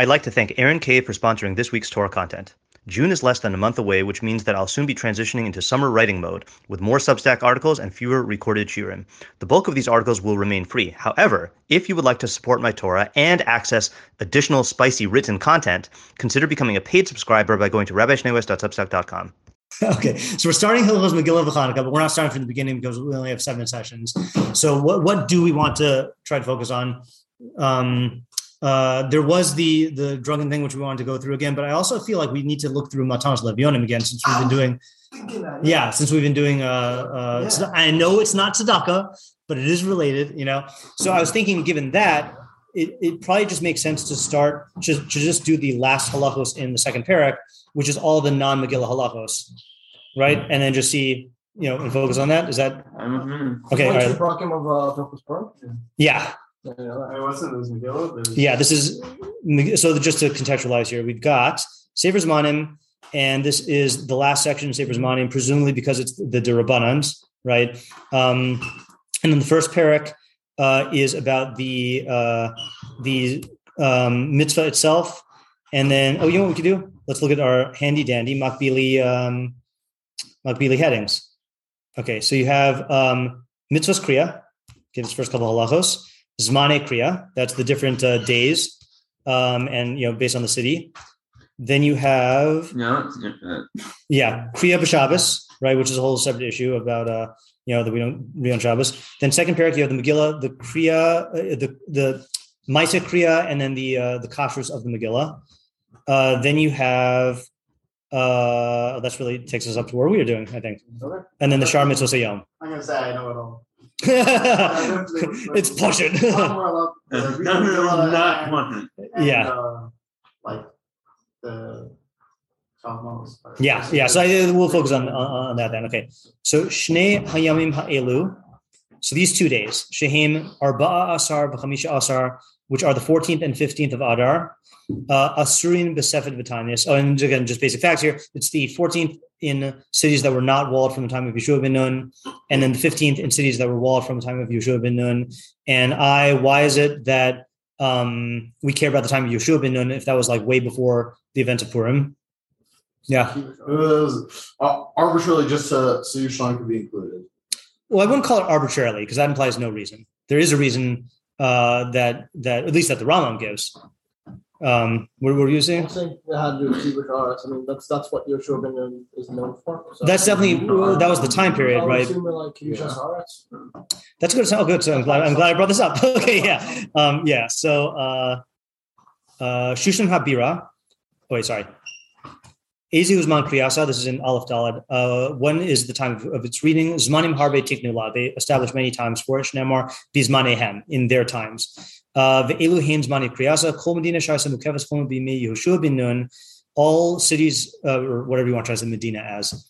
I'd like to thank Aaron Cave for sponsoring this week's Torah content. June is less than a month away, which means that I'll soon be transitioning into summer writing mode with more Substack articles and fewer recorded shiurim. The bulk of these articles will remain free. However, if you would like to support my Torah and access additional spicy written content, consider becoming a paid subscriber by going to rabbischneeweiss.substack.com. Okay, so we're starting Hilchos Megillah V'Chanukah, but we're not starting from the beginning because we only have seven sessions. So, what what do we want to try to focus on? Um, uh, there was the the drugging thing which we wanted to go through again, but I also feel like we need to look through Matanos Levionim again since we've been doing. Yeah, since we've been doing. Uh, uh, yeah. I know it's not tzedakah, but it is related. You know, so I was thinking, given that, it, it probably just makes sense to start to, to just do the last halachos in the second parak, which is all the non Megillah halachos, right? And then just see, you know, and focus on that. Is that Mm-hmm. okay? All right. of uh, Yeah. Yeah, this is so. Just to contextualize here, we've got Sefer Zmanim, and this is the last section of Sefer Zmanim, presumably because it's the Durabanans, right? Um, and then the first parak uh, is about the uh, the um, mitzvah itself, and then oh, you know what we could do? Let's look at our handy dandy Makbili um, Makbili headings. Okay, so you have um, mitzvahs kriya. Okay, this first couple halachos. Zmane Kriya, that's the different uh, days, um, and you know based on the city. Then you have No. yeah Kriya B'Shabbos, right, which is a whole separate issue about uh, you know that we don't read on Shabbos. Then second parak you have the Megillah, the Kriya, uh, the the Maisa Kriya, and then the uh, the kashrus of the Megillah. Uh, then you have uh, that's really takes us up to where we are doing, I think. Okay. And then the Shar Mitzvah Yom. I'm gonna say I know it all. it's pushing. Not one. Yeah. Uh, like the Chalmos. Yeah, yeah. So I, we'll focus on, on on that then. Okay. So Shnei Hayamim Ha'elu. So these two days, Shehim Arba'a Asar B'chamisha Asar, which are the 14th and 15th of Adar, uh, Asurin B'Sefet V'Tanyas. Oh, and again, just basic facts here. It's the 14th in cities that were not walled from the time of Yeshua ben Nun, and then the 15th in cities that were walled from the time of Yeshua ben Nun. And I, why is it that um, we care about the time of Yeshua ben Nun if that was like way before the events of Purim? Yeah. Uh, arbitrarily just so, so Yerushalayim could be included. Well, I wouldn't call it arbitrarily because that implies no reason. There is a reason uh, that that at least that the Rambam gives. Um, what, what were you saying? I'm saying it had to do with Kibbush Haaretz. I mean, that's that's what Yoshua ben is known for. So That's definitely that was the time period, I right? like Yeah. Haaretz. That's good. Oh, good. So I'm glad. I'm glad I brought this up. okay, yeah, um, yeah. So uh, uh, Shushan Habira. Oh, wait, sorry. Ezi Uzman Kriyasa. This is in Aleph Dalad. Uh, when is the time of, of its reading? Zmanim Harbe Tiknula. They established many times for. Shnemar Bizmanehem in their times. Uh, Ve'elu Haim Zmani Kriyasa. Kol Medina Shaisa Mukevas Kol Bimi Yehoshua bin Nun. All cities, uh, or whatever you want to translate Medina as,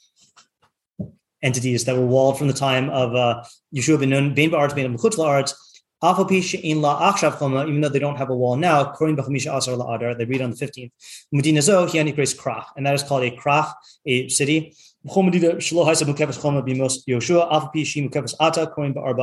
entities that were walled from the time of uh, Yeshua ben Nun, Bein Ba'aretz, Bein B'chutz La'aretz, Afal Pi She'in La Achshav even though they don't have a wall now, Korin B'chamisha Asar La'adar, they read on the 15th. Medina Zo, Hiani Grace Krach, and that is called a Krach, a city. Chol Medina Shlo Haisa Mukefes Choma Bimos Yoshua, Afal Pi Shi Mukefes Ata,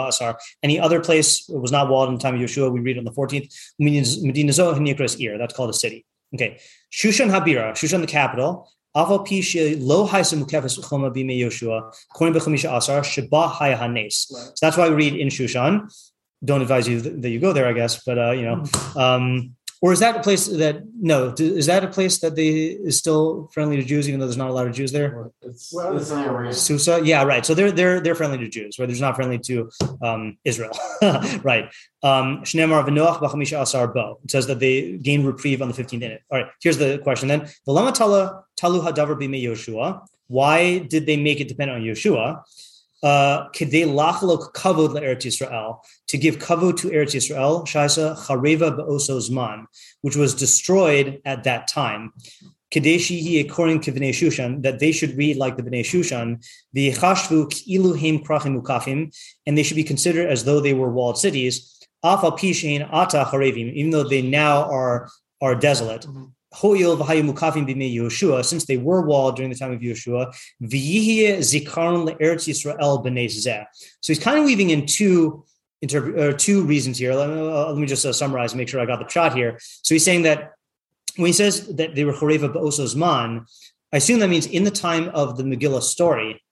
Asar. Any other place was not walled in the time of Yeshua, we read on the 14th. Medina Zo, Hiani Grace Ir, that's called a city. Okay. Shushan Habira, Shushan the capital, Aval pi she lo haisa mukefes choma bime Yoshua, koin b'chamisha asar, sheba haya hanes. So that's why we read in Shushan. Don't advise you that you go there, I guess, but uh, you know, um, or is that a place that no? d- Is that a place that they is still friendly to Jews, even though there's not a lot of Jews there? It's, Well, it's an area. Susa, yeah, right. So they're they're they're friendly to Jews, where there's not friendly to um, Israel, right? Um, Shnemar v'noach b'chamisha asar bo. It says that they gained reprieve on the 15th in it. All right, here's the question then: the lama talu hadavar b'mei Yoshua. Why did they make it depend on Yeshua? Uh, le'eretz Yisrael to give kavod to Eretz Yisrael. Shaisa chareva be'oso zman, which was destroyed at that time. Kadeshi according to Bnei Shushan, that they should read like the Bnei Shushan, the Chashvu Kilu Heim Krachim Ukafim, and they should be considered as though they were walled cities. Afal Pishin Ata Harevim, even though they now are are desolate. Since they were walled during the time of Yeshua. So he's kind of weaving in two or two reasons here. Let me, uh, let me just uh, summarize, and make sure I got the shot here. So he's saying that when he says that they were Choreva Ba'osos Man, I assume that means in the time of the Megillah story,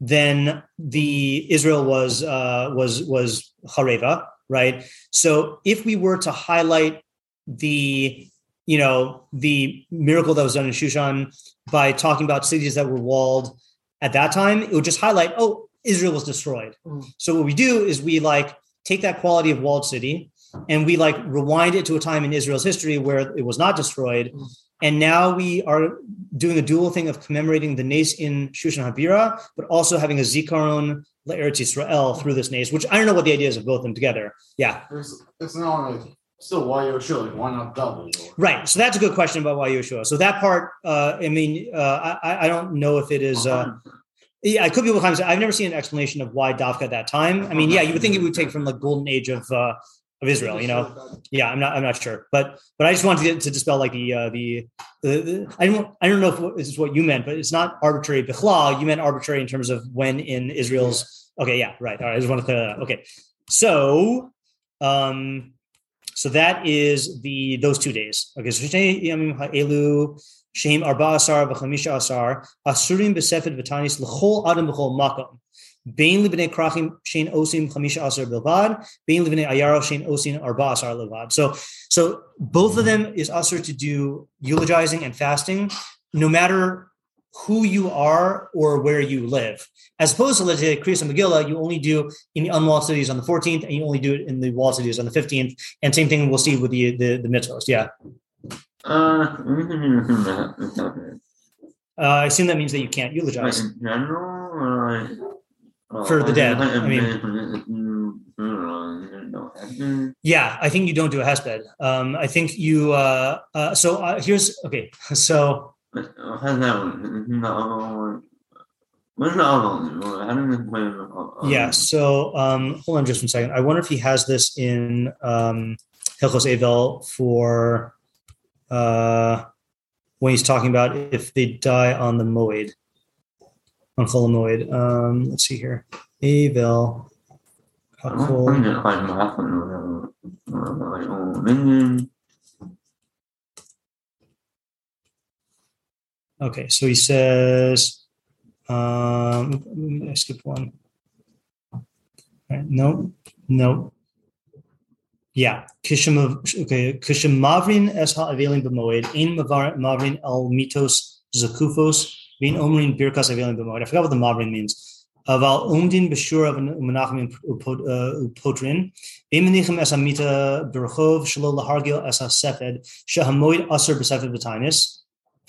then the Israel was uh, was was Hareva, right? So if we were to highlight the you know the miracle that was done in Shushan by talking about cities that were walled at that time, it would just highlight, oh, Israel was destroyed. Mm. So what we do is we like take that quality of walled city and we like rewind it to a time in Israel's history where it was not destroyed. Mm. And now we are doing a dual thing of commemorating the Nace in Shushan Habira, but also having a Zikaron Eretz Israel through this Nace, which I don't know what the idea is of both of them together. Yeah, It's, it's not like still why you're like why not double? Right. So that's a good question about why Yeshua. So that part, uh, I mean, uh, I, I don't know if it is. Uh, yeah, it could be times. I've never seen an explanation of why Dafka at that time. I mean, yeah, you would think it would take from the golden age of uh, of Israel, you know. Yeah, I'm not. I'm not sure, but but I just wanted to, get, to dispel like the uh, the, the, the I don't I don't know if this is what you meant, but it's not arbitrary. Bichla, you meant arbitrary in terms of when in Israel's. Okay, yeah, right. All right, I just want to clear that up. Okay, so um, so that is the those two days. Okay, so Ha'elu Shem Arba Asar V'Chamisha Asar Asurim B'Sefet V'Tanis L'Chol Adam B'Chol Makom. Bein libnei krachim shein osim chamisha asar bilvad, bein libnei ayaro shein osim arba asar bilvad. So, so both of them is usher to do eulogizing and fasting, no matter who you are or where you live. As opposed to let's say Kriyas and Megillah, you only do in the unwalled cities on the 14th, and you only do it in the walled cities on the 15th. And same thing we'll see with the the, the mitzvahs. Yeah, Uh, uh, I assume that means that you can't like eulogize. in general, like For the dead, I mean, Yeah, I think you don't do a hesped. Um, I think you. Uh, uh, so uh, here's okay. So yeah. So um, hold on just one second. I wonder if he has this in um, Hilchos Evel for uh, when he's talking about if they die on the moed on Chol Moed. Um, let's see here. Evel. Okay, so he says, um, I skipped one. Right, no, no. Yeah, kishim okay, kishim mavrin es ha'avelim b'moed ein mavrin al mitos zakufos v'in omrin birkas avelim b'moed. I forgot what the mavrin means. Aval umdin b'shur of menachem upotrin v'im menichem es hamita berchov shelo lahargil es ha'sefed shehamoed aser b'sefed b'tainis.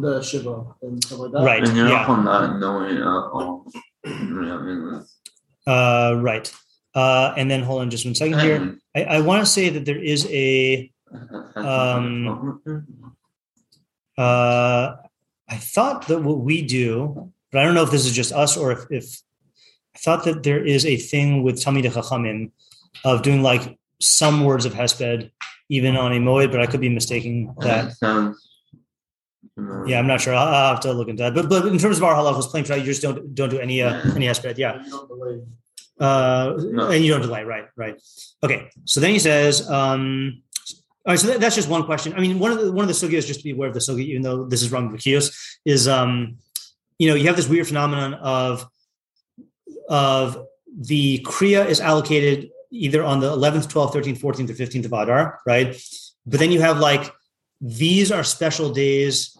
the shiva and stuff like that. Right. And you're yeah. not not knowing at all. Uh right uh and then hold on just one second here I, I want to say that there is a Um, uh I thought that what we do but I don't know if this is just us or if, if I thought that there is a thing with Talmid Chachamim of doing like some words of Hesped even on a moed, but I could be mistaking that. sounds. Yeah, I'm not sure. I'll, I'll have to look into that. But but in terms of our halachos plain try, you just don't don't do any uh, any Hesped. Yeah, You don't delay. uh, No. and you don't delay. Right, right. Okay. So then he says. um all right, so that, that's just one question. I mean, one of the one of the sugyas, just to be aware of the sugya, even though this is wrong with Kios, is um, you know, you have this weird phenomenon of of the kriya is allocated either on the 11th, 12th, 13th, 14th, or 15th of Adar, right? But then you have like these are special days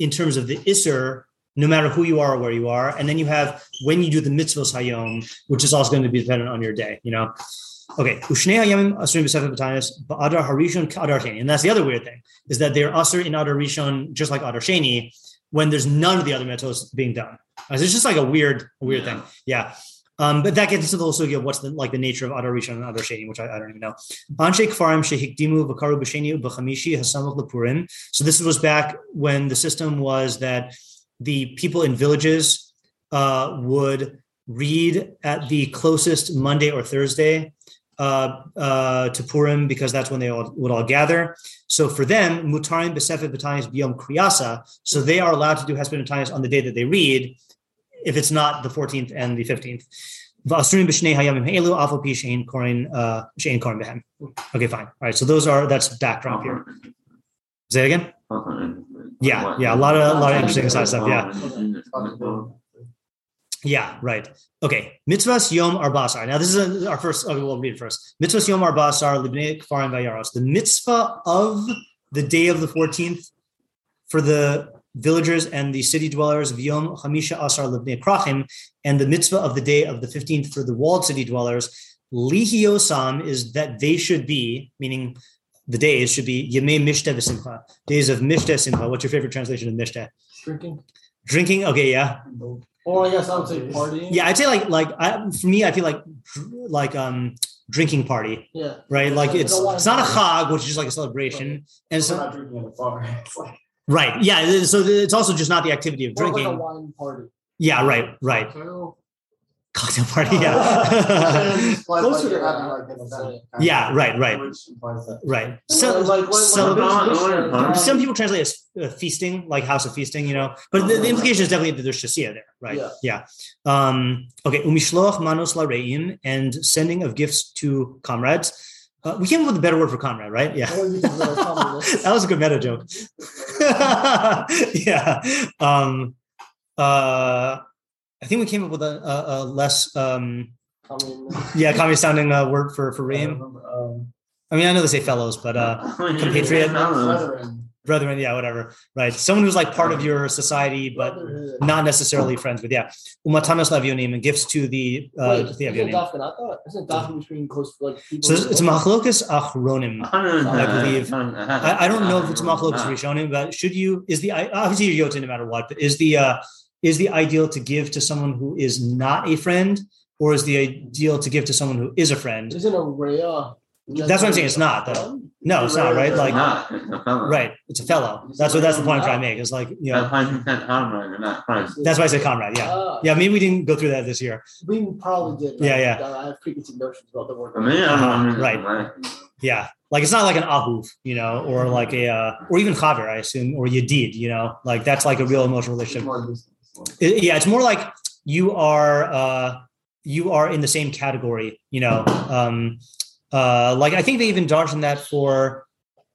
in terms of the Isser, no matter who you are or where you are. And then you have when you do the mitzvahs hayom, which is also going to be dependent on your day, you know. Okay, and that's the other weird thing is that they're usher in adar rishon just like adar sheni when there's none of the other mitzvahs being done. It's just like a weird, weird Yeah. thing. Yeah. Um, but that gets into the sugya of what's the like the nature of adar rishon and adar sheni, which I, I don't even know. Anshe kfarim shehikdimu v'karu b'sheni u'b'chamishi hasamuch lepurim. So this was back when the system was that the people in villages uh, would read at the closest Monday or Thursday uh, uh, to Purim because that's when they all would all gather. So for them, mutarim besefet b'tanis biyom kriyasa. So they are allowed to do hesped on the day that they read, if it's not the 14th and the 15th. V'asurim b'shnei hayamim ha'elu afal pi she'en korin uh. Okay, fine. All right. So those are that's backdrop here. Say it again. Yeah, yeah, a lot of- a lot of interesting side stuff, yeah. Yeah, right. Okay. Mitzvahs Yom Arbasar. Now, this is our first, okay, we'll read it first. Mitzvahs Yom Arbasar, Libnei Kfarim Vayaros. The mitzvah of the day of the 14th for the villagers and the city dwellers of Yom Hamisha Asar Libnei Krachim, and the mitzvah of the day of the 15th for the walled city dwellers. Lihiosam is that they should be, meaning the days should be Yemei Mishteh V'Simcha, days of Mishteh Simcha. What's your favorite translation of Mishteh? Drinking. Drinking. Okay, yeah. Or I guess I would say partying. Yeah, I'd say like like I, for me, I feel like like um drinking party, Yeah. right? Like it's It's a lot it's not a chag, which is just like a celebration, and We're so not drinking at a bar. It's like right, yeah. So it's also just not the activity of Or like a drinking. wine party. Yeah, right, right. cocktail. Cocktail party, yeah, Closer like to having like an event. Yeah, right, right. Which implies that. right. So, So like, when, so- when some people translate as uh, feasting, like house of feasting, you know. But the, the implication is definitely that there's shasia there, right? Yeah. Um, okay. Umishloach manos larein and sending of gifts to comrades. Uh, we came up with a better word for comrade, right? Yeah. I don't use the communist. that was a good meta joke. yeah. Um, uh, I think we came up with a, a, a less, um, yeah, communist sounding uh, word for for I Reem. remember, um, I mean, I know they say fellows, but uh, compatriot. brethren. brethren, yeah, whatever, right? Someone who's like part of your society, but not necessarily friends with. Yeah, umatanos lavionim and gifts to the uh, Wait, the isn't avionim. Dafka not that? Isn't Dafka between close like people? So it's, it's machlokas achronim. I believe- I, I don't know if it's machlokas rishonim, but should you is the obviously you're yotin no matter what, but is the uh, is the ideal to give to someone who is not a friend, or is the ideal to give to someone who is a friend? Isn't a rare? That's what I'm saying, it's not, though. No, it's not right. Like right, it's a fellow. That's what that's the point I'm trying to make. Is like you know that's why I said comrade. Yeah, Ah, yeah. Maybe we didn't go through that this year. we probably did. Yeah, yeah. I have preconceived notions about the word. i mean Right. Yeah, like it's not like an ahuv, you know, or like a, uh, or even chaver, I assume, or yadid, you know, like that's like a real emotional relationship. More. It- yeah, it's more like you are, uh, you are in the same category, you know. Um, uh, like I think they even darshan that for.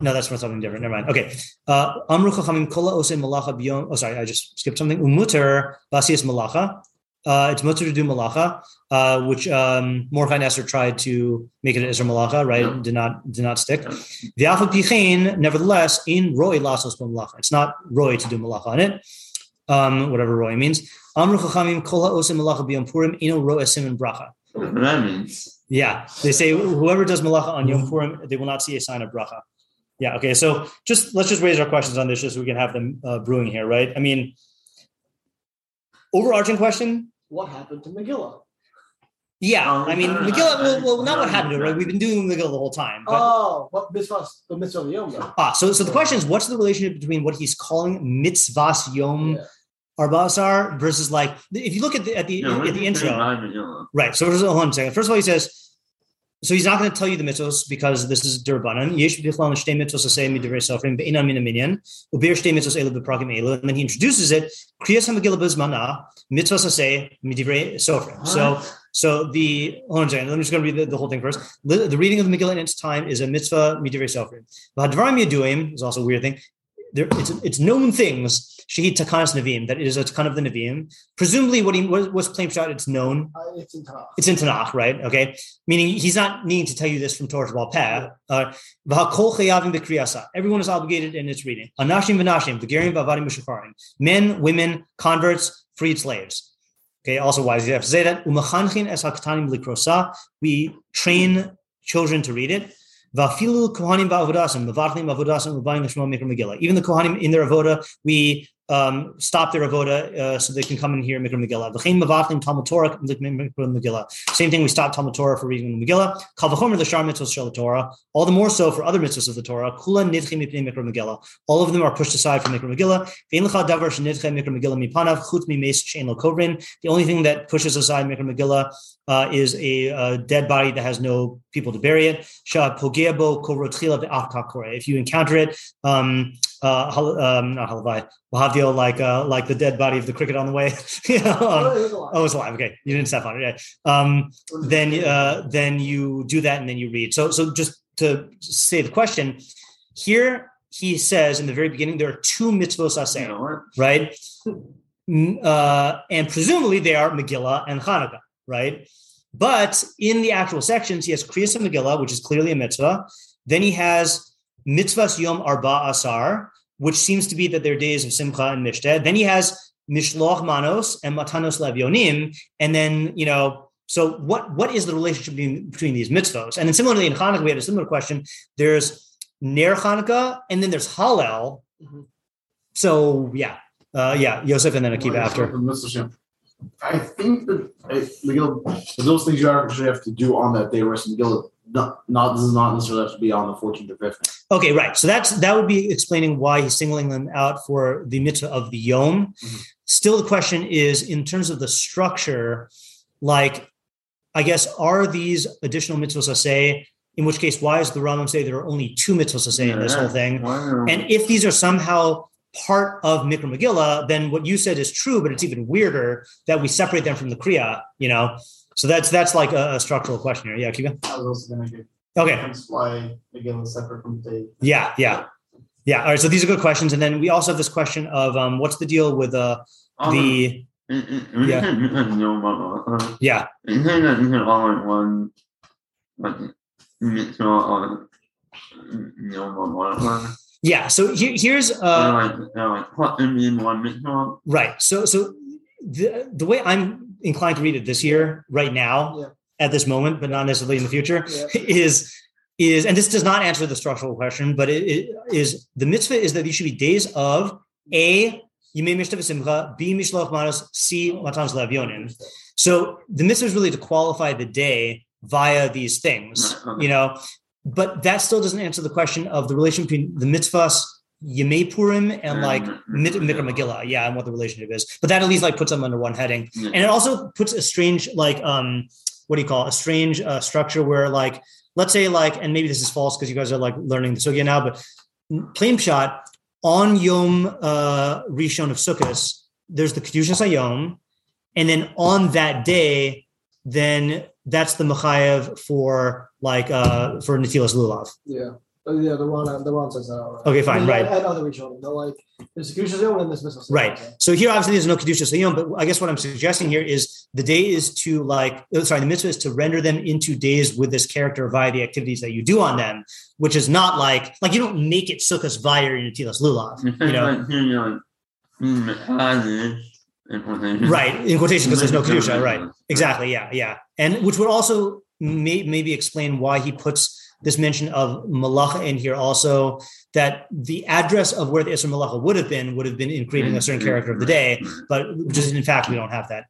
No, that's for something different. Never mind. Okay. Uh, Amru chachamim kola ose malacha biyom. Oh, sorry, I just skipped something. Umuter basias malacha. Uh, it's mutter to do malacha, uh, which um, Mordechai and Esther tried to make it an Isra malacha, right? Did not did not stick. The alpha pichein, nevertheless, in roy lasos malacha. It's not roy to do malacha on it. Um, whatever roy means. Amru chachamim kola ose malacha biyom purim ino ro esim bracha. That means Yeah, they say whoever does malacha on Yom Purim, they will not see a sign of bracha. Yeah. Okay. So just let's just raise our questions on this, just so we can have them uh, brewing here, right? I mean, overarching question. What happened to Megillah? Yeah. Um, I mean, Megillah. Well, well, not what happened to it, right? We've been doing Megillah the whole time. But, Oh, what mitzvah? The mitzvah of Yom though. ah, so so the question is, what's the relationship between what he's calling mitzvahs yom Yeah. Arbasar versus like if you look at the at the at the intro, Right. So hold on a second. First of all, he says, so he's not going to tell you the mitzvos because this is derbanan. Yesh bichlal shtei mitzvos asay midivrei sofrim be'inam min minyan shtei mitzvos elu beprakim elu, and then he introduces it kriyas hamagila bizmana mitzvos asay midivrei sofrim. So so the hold on a second. I'm just going to read the, the whole thing first. The, the reading of the Megillah in its time is a mitzvah midivrei sofrim. V'hadvarim yaduim is also a weird thing. There, it's, it's known things. Shahid takanas neviim that it is a takan of the neviim. Presumably, what he what, what's claimed shot, it's known. Uh, it's in Tanakh. It's in Tanakh, right? Okay. Meaning he's not needing to tell you this from Torah Baal Peh. Uh. Everyone is obligated in its reading. Anashim v'nashim, v'gerim v'avadim v'shafarim. Men, women, converts, freed slaves. Okay. Also, why does he have to say that? Umachanchin es haktanim likrosa. We train children to read it. Even the kohanim in their avoda, we um, stop their avoda uh, so they can come in here and make a Megillah. Same thing. We stop Talmud Torah for reading the Megillah. All the more so for other mitzvahs of the Torah. All of them are pushed aside from mikra Megillah. The only thing that pushes aside mikra Megillah uh, is a, uh dead body that has no people to bury it. If you encounter it, um, uh, hal- um, not halavai, Wahavdil, like uh, like the dead body of the cricket on the way. you know, um, Oh, it was a lot. oh, alive. Okay, you didn't step on it. Yeah. Um, then uh, then you do that and then you read. So so just to say the question here, he says in the very beginning there are two mitzvos know right? Uh, and presumably they are Megillah and Hanukkah, right? But in the actual sections, he has Kriyas and Megillah, which is clearly a mitzvah. Then he has Mitzvahs Yom Arba Asar, which seems to be that they're days of Simcha and Mishte. Then he has Mishloch Manos and Matanos Levionim. And then, you know, so what, what is the relationship between, between these mitzvahs? And then similarly in Hanukkah, we had a similar question. There's Ner Hanukkah, and then there's Hallel. Mhm. So yeah, uh, yeah, Yosef and then Akiva after. I think that Megillah, those things you actually have to do on that day, rest Megillah, not, not this is not necessarily have to be on the 14th or 15th. Okay, right. So that's that would be explaining why he's singling them out for the mitzvah of the yom. Mhm. Still, the question is in terms of the structure, like I guess are these additional mitzvahs say? In which case, why does the Rambam say there are only two mitzvahs say in this whole thing? Wow. And if these are somehow part of Mikra Megillah, then what you said is true, but it's even weirder that we separate them from the Kriya, you know? So that's that's like a, a structural question here. Yeah, keep going. I was also gonna give. Okay. That's why Miguel is separate from the. Yeah, yeah. Yeah. All right. So these are good questions. And then we also have this question of um, what's the deal with uh, Um, the it- it- yeah. can- we can know about, yeah, you can- you can all in one, like, mitzvah or, yeah. So here, here's Or uh, uh, like, put them in one mitzvah. right. So so the the way I'm inclined to read it this year, right now, Yeah. at this moment, but not necessarily in the future, Yeah. is is and this does not answer the structural question, but it, it is the mitzvah is that these should be days of a Yimei Mishtav Simcha, B Mishloach Manos, C Matans Levionin. So the mitzvah is really to qualify the day via these things, you know. But that still doesn't answer the question of the relation between the mitzvahs Yemei Purim and like And Mit- Mikra Megillah. Yeah, and what the relationship is. But that at least like puts them under one heading, and it also puts a strange like um what do you call it? a strange uh, structure where like let's say like and maybe this is false because you guys are like learning the sugya now, but plain shot on Yom uh, Rishon of Sukkot, there's the Kedusha Sayom, and then on that day, then that's the Machayev for like uh for Natilas Lulav. Yeah. Oh, yeah, the one the one says that. all right. Okay, fine, I right. I, I know regional. They're like there's a Kedusha zone and this business. Right. So here, obviously, there's no kedusha sayom, but I guess what I'm suggesting here is the day is to like, oh, sorry, the mitzvah is to render them into days with this character via the activities that you do on them, which is not like like you don't make it sukkahs via your natilas lulav, you know, Like, you know, like, as is, in quotation. right? In quotation because there's no kedusha, right? Exactly. Yeah, yeah, and which would also may, maybe explain why he puts this mention of malacha in here also that the address of where the Isra malacha would have been would have been in creating a certain character of the day, but just in fact we don't have that.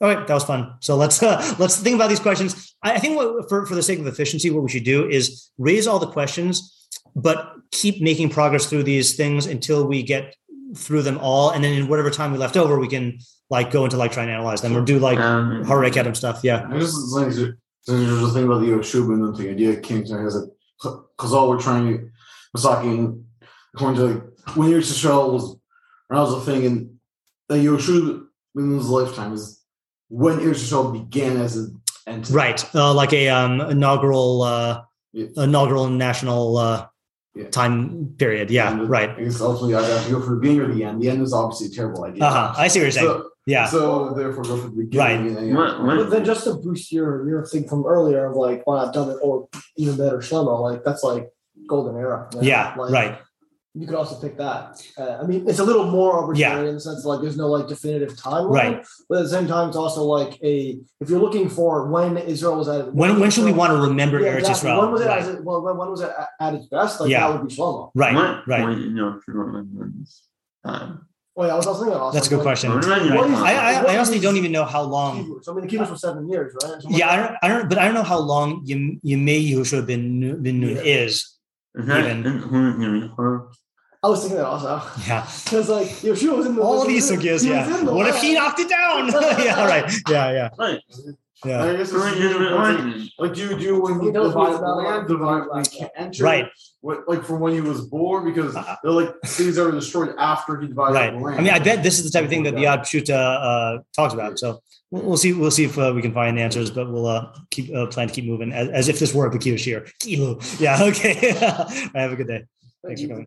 All right, that was fun. So let's uh, let's think about these questions. I, I think what, for for the sake of efficiency, what we should do is raise all the questions, but keep making progress through these things until we get through them all, and then in whatever time we left over, we can like go into like try and analyze them or do like Um, Harek Adam stuff. Yeah. I just like to just think about the Yoshubin and the idea came to me as a because all we're trying to Masaki and according to like when Eretz Yisrael was when I was a thing and the Yoshubin's lifetime is when Eretz Yisrael began as an entity. Right. Uh, like a um, inaugural uh, Yeah. inaugural national uh, Yeah. time period. Yeah. And Right. I guess ultimately I have to go for the beginning or the end. The end is obviously a terrible idea. Uh-huh. I see what you're saying. So, yeah. so therefore go for the beginning. Right. and then- What, what, But then just to boost your your thing from earlier of like why not done it or even better Shlomo, like that's like golden era. you know? Yeah. Like, Right. You could also pick that. Uh, I mean, it's a little more arbitrary Yeah. in the sense like there's no like definitive timeline. Right. But at the same time, it's also like a if you're looking for when Israel was at When when should we want to remember yeah, Eretz exactly. Yisrael? When was it Right. as it, well, when, when was it at, at its best? Like Yeah. that would be Shlomo. Right. what Right. point in your children's time Oh, yeah, I was also thinking also. That's a good like, question. What Right. I, I, I honestly don't even know how long. Keywords. I mean, the keywords for seven years, right? Something Yeah, I don't, I don't, but I don't know how long Yem- Yemei Yehoshua bin Nun- bin Nun Yeah. is. Is that Even- including your her? I was thinking that also. Yeah, Because, like, Yeshua was in the all was these in- sugyas. he Yeah. in the What if he knocked it down? yeah, right. Yeah, yeah, Right. yeah. I guess it's you're like, like do you do when He you knows divide the land, divide to when you can't enter, Right. What like from when he was born because Uh, they're like things that were destroyed after he divided Right. the land. I mean, I bet this is the type of thing that the Yad Pshuta uh, talks about. So we'll we'll see. We'll see if uh, we can find answers, but we'll uh, keep uh, plan to keep moving as, as if this were a Bakio Shear. Kilu. Yeah. Okay. I Have a good day. Thanks for coming.